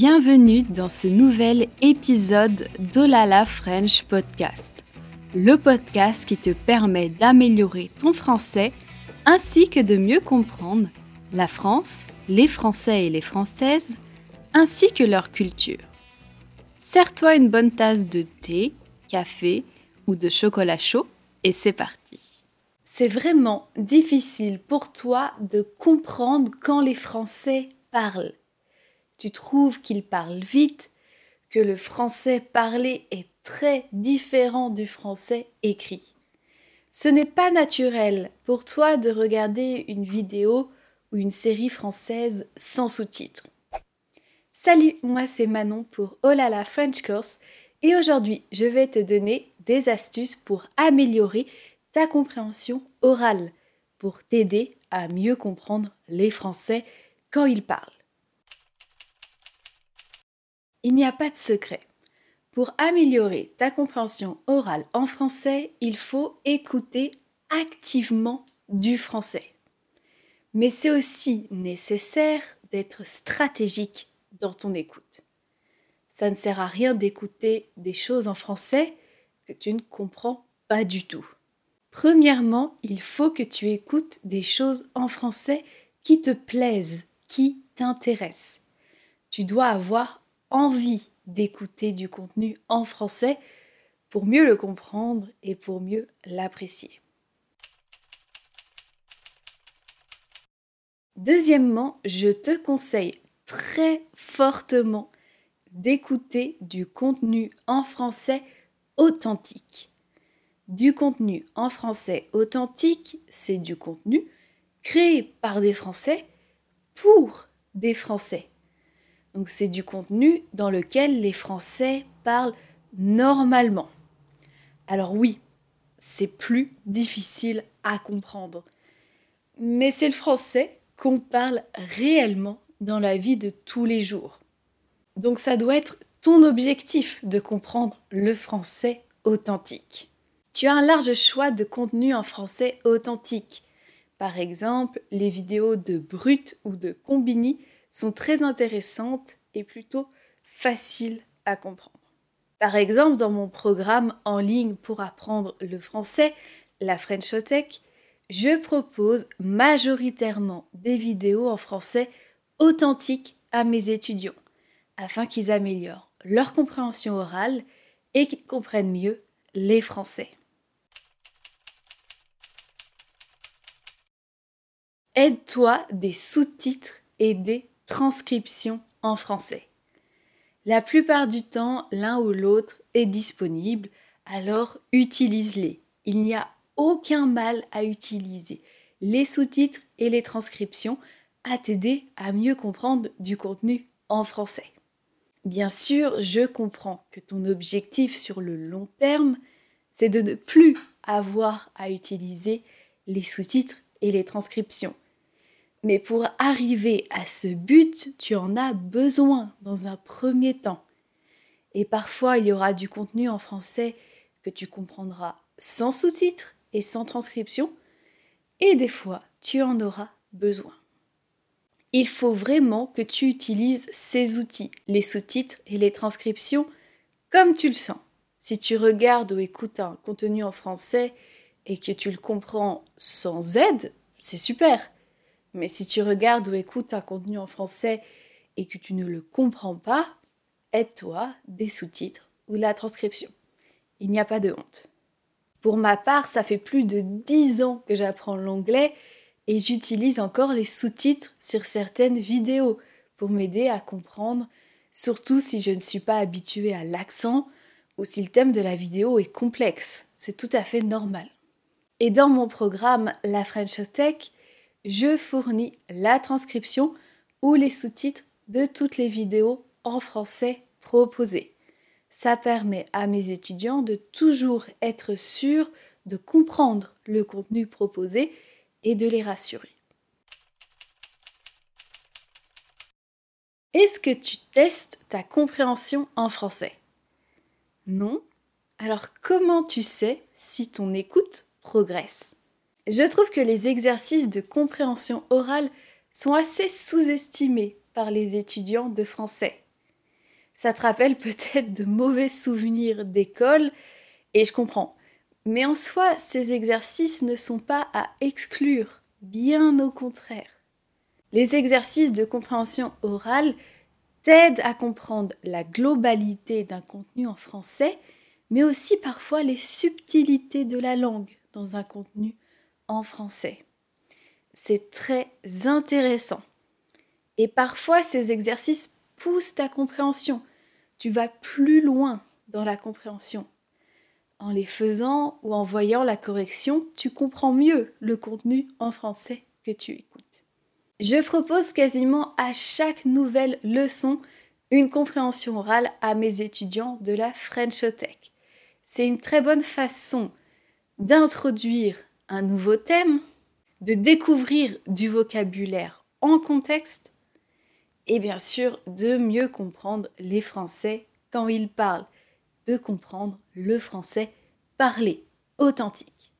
Bienvenue dans ce nouvel épisode d'Olala French Podcast, le podcast qui te permet d'améliorer ton français ainsi que de mieux comprendre la France, les Français et les Françaises, ainsi que leur culture. Sers-toi une bonne tasse de thé, café ou de chocolat chaud et c'est parti. C'est vraiment difficile pour toi de comprendre quand les Français parlent tu trouves qu'il parle vite, que le français parlé est très différent du français écrit. Ce n'est pas naturel pour toi de regarder une vidéo ou une série française sans sous-titres. Salut, moi c'est Manon pour Olala French Course et aujourd'hui je vais te donner des astuces pour améliorer ta compréhension orale, pour t'aider à mieux comprendre les Français quand ils parlent. Il n'y a pas de secret. Pour améliorer ta compréhension orale en français, il faut écouter activement du français. Mais c'est aussi nécessaire d'être stratégique dans ton écoute. Ça ne sert à rien d'écouter des choses en français que tu ne comprends pas du tout. Premièrement, il faut que tu écoutes des choses en français qui te plaisent, qui t'intéressent. Tu dois avoir envie d'écouter du contenu en français pour mieux le comprendre et pour mieux l'apprécier. Deuxièmement, je te conseille très fortement d'écouter du contenu en français authentique. Du contenu en français authentique, c'est du contenu créé par des Français pour des Français. Donc c'est du contenu dans lequel les Français parlent normalement. Alors oui, c'est plus difficile à comprendre. Mais c'est le français qu'on parle réellement dans la vie de tous les jours. Donc ça doit être ton objectif de comprendre le français authentique. Tu as un large choix de contenu en français authentique. Par exemple, les vidéos de Brut ou de Combini sont très intéressantes et plutôt faciles à comprendre. Par exemple, dans mon programme en ligne pour apprendre le français, la Frenchotech, je propose majoritairement des vidéos en français authentiques à mes étudiants, afin qu'ils améliorent leur compréhension orale et qu'ils comprennent mieux les Français. Aide-toi des sous-titres et des transcription en français. La plupart du temps, l'un ou l'autre est disponible, alors utilise-les. Il n'y a aucun mal à utiliser les sous-titres et les transcriptions à t'aider à mieux comprendre du contenu en français. Bien sûr, je comprends que ton objectif sur le long terme, c'est de ne plus avoir à utiliser les sous-titres et les transcriptions. Mais pour arriver à ce but, tu en as besoin dans un premier temps. Et parfois, il y aura du contenu en français que tu comprendras sans sous-titres et sans transcription. Et des fois, tu en auras besoin. Il faut vraiment que tu utilises ces outils, les sous-titres et les transcriptions, comme tu le sens. Si tu regardes ou écoutes un contenu en français et que tu le comprends sans aide, c'est super. Mais si tu regardes ou écoutes un contenu en français et que tu ne le comprends pas, aide-toi des sous-titres ou la transcription. Il n'y a pas de honte. Pour ma part, ça fait plus de 10 ans que j'apprends l'anglais et j'utilise encore les sous-titres sur certaines vidéos pour m'aider à comprendre, surtout si je ne suis pas habituée à l'accent ou si le thème de la vidéo est complexe. C'est tout à fait normal. Et dans mon programme La French Tech, je fournis la transcription ou les sous-titres de toutes les vidéos en français proposées. Ça permet à mes étudiants de toujours être sûrs de comprendre le contenu proposé et de les rassurer. Est-ce que tu testes ta compréhension en français? Non? Alors comment tu sais si ton écoute progresse? Je trouve que les exercices de compréhension orale sont assez sous-estimés par les étudiants de français. Ça te rappelle peut-être de mauvais souvenirs d'école, et je comprends. Mais en soi, ces exercices ne sont pas à exclure, bien au contraire. Les exercices de compréhension orale t'aident à comprendre la globalité d'un contenu en français, mais aussi parfois les subtilités de la langue dans un contenu en français. C'est très intéressant. Et parfois, ces exercices poussent ta compréhension. Tu vas plus loin dans la compréhension. En les faisant ou en voyant la correction, tu comprends mieux le contenu en français que tu écoutes. Je propose quasiment à chaque nouvelle leçon une compréhension orale à mes étudiants de la French Tech. C'est une très bonne façon d'introduire un nouveau thème, de découvrir du vocabulaire en contexte et bien sûr de mieux comprendre les Français quand ils parlent, de comprendre le français parlé, authentique.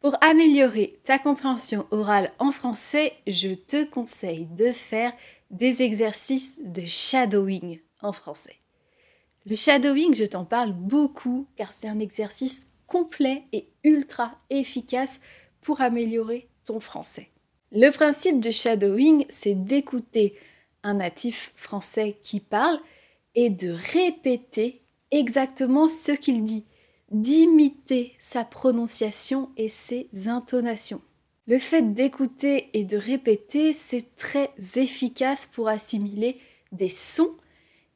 Pour améliorer ta compréhension orale en français, je te conseille de faire des exercices de shadowing en français. Le shadowing, je t'en parle beaucoup car c'est un exercice complet et ultra efficace pour améliorer ton français. Le principe de shadowing, c'est d'écouter un natif français qui parle et de répéter exactement ce qu'il dit, d'imiter sa prononciation et ses intonations. Le fait d'écouter et de répéter, c'est très efficace pour assimiler des sons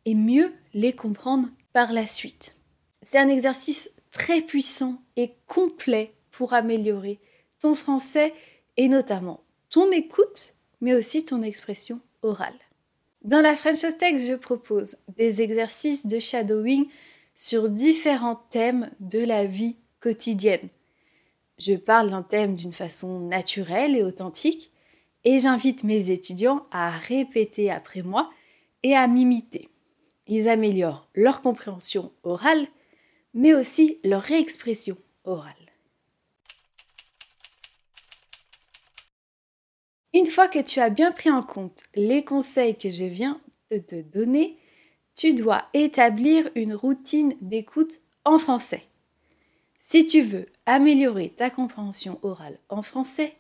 et mieux les comprendre par la suite. C'est un exercice très puissant et complet pour améliorer ton français et notamment ton écoute, mais aussi ton expression orale. Dans la French Text, je propose des exercices de shadowing sur différents thèmes de la vie quotidienne. Je parle d'un thème d'une façon naturelle et authentique et j'invite mes étudiants à répéter après moi et à m'imiter. Ils améliorent leur compréhension orale, mais aussi leur réexpression orale. Une fois que tu as bien pris en compte les conseils que je viens de te donner, tu dois établir une routine d'écoute en français. Si tu veux améliorer ta compréhension orale en français,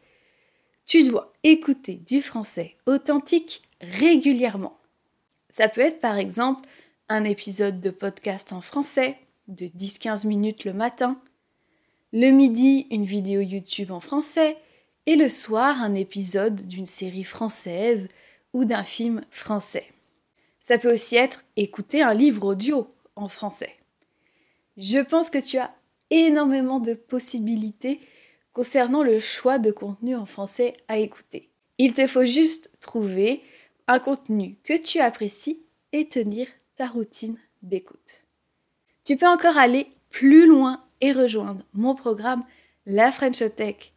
tu dois écouter du français authentique régulièrement. Ça peut être par exemple un épisode de podcast en français de 10-15 minutes le matin, le midi une vidéo YouTube en français et le soir un épisode d'une série française ou d'un film français. Ça peut aussi être écouter un livre audio en français. Je pense que tu as énormément de possibilités concernant le choix de contenu en français à écouter. Il te faut juste trouver un contenu que tu apprécies et tenir ta routine d'écoute. Tu peux encore aller plus loin et rejoindre mon programme La French Tech.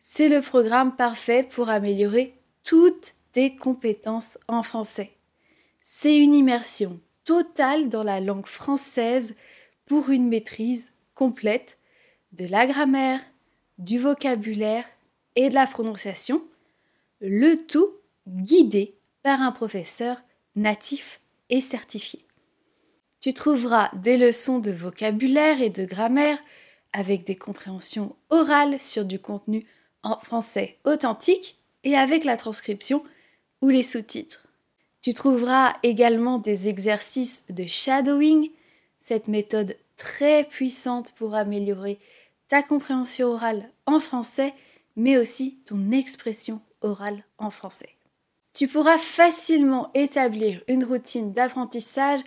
C'est le programme parfait pour améliorer toutes tes compétences en français. C'est une immersion totale dans la langue française pour une maîtrise complète de la grammaire, du vocabulaire et de la prononciation, le tout guidé par un professeur natif et certifié. Tu trouveras des leçons de vocabulaire et de grammaire avec des compréhensions orales sur du contenu en français authentique et avec la transcription ou les sous-titres. Tu trouveras également des exercices de shadowing, cette méthode très puissante pour améliorer ta compréhension orale en français, mais aussi ton expression orale en français tu pourras facilement établir une routine d'apprentissage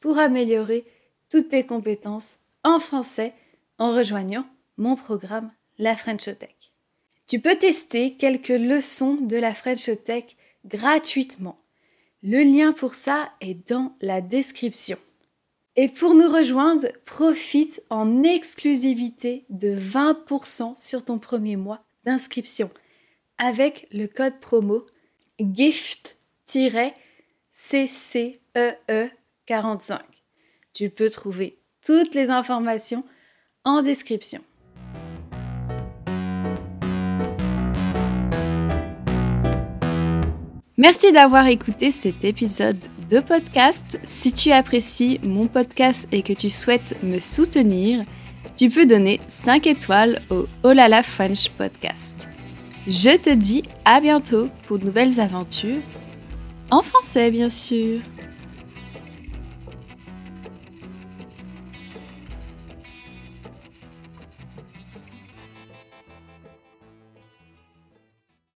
pour améliorer toutes tes compétences en français en rejoignant mon programme La French Tech. Tu peux tester quelques leçons de la French Tech gratuitement. Le lien pour ça est dans la description. Et pour nous rejoindre, profite en exclusivité de 20% sur ton premier mois d'inscription avec le code promo gift-ccee45. Tu peux trouver toutes les informations en description. Merci d'avoir écouté cet épisode de podcast. Si tu apprécies mon podcast et que tu souhaites me soutenir, tu peux donner 5 étoiles au Olala French Podcast. Je te dis à bientôt pour de nouvelles aventures, en français bien sûr.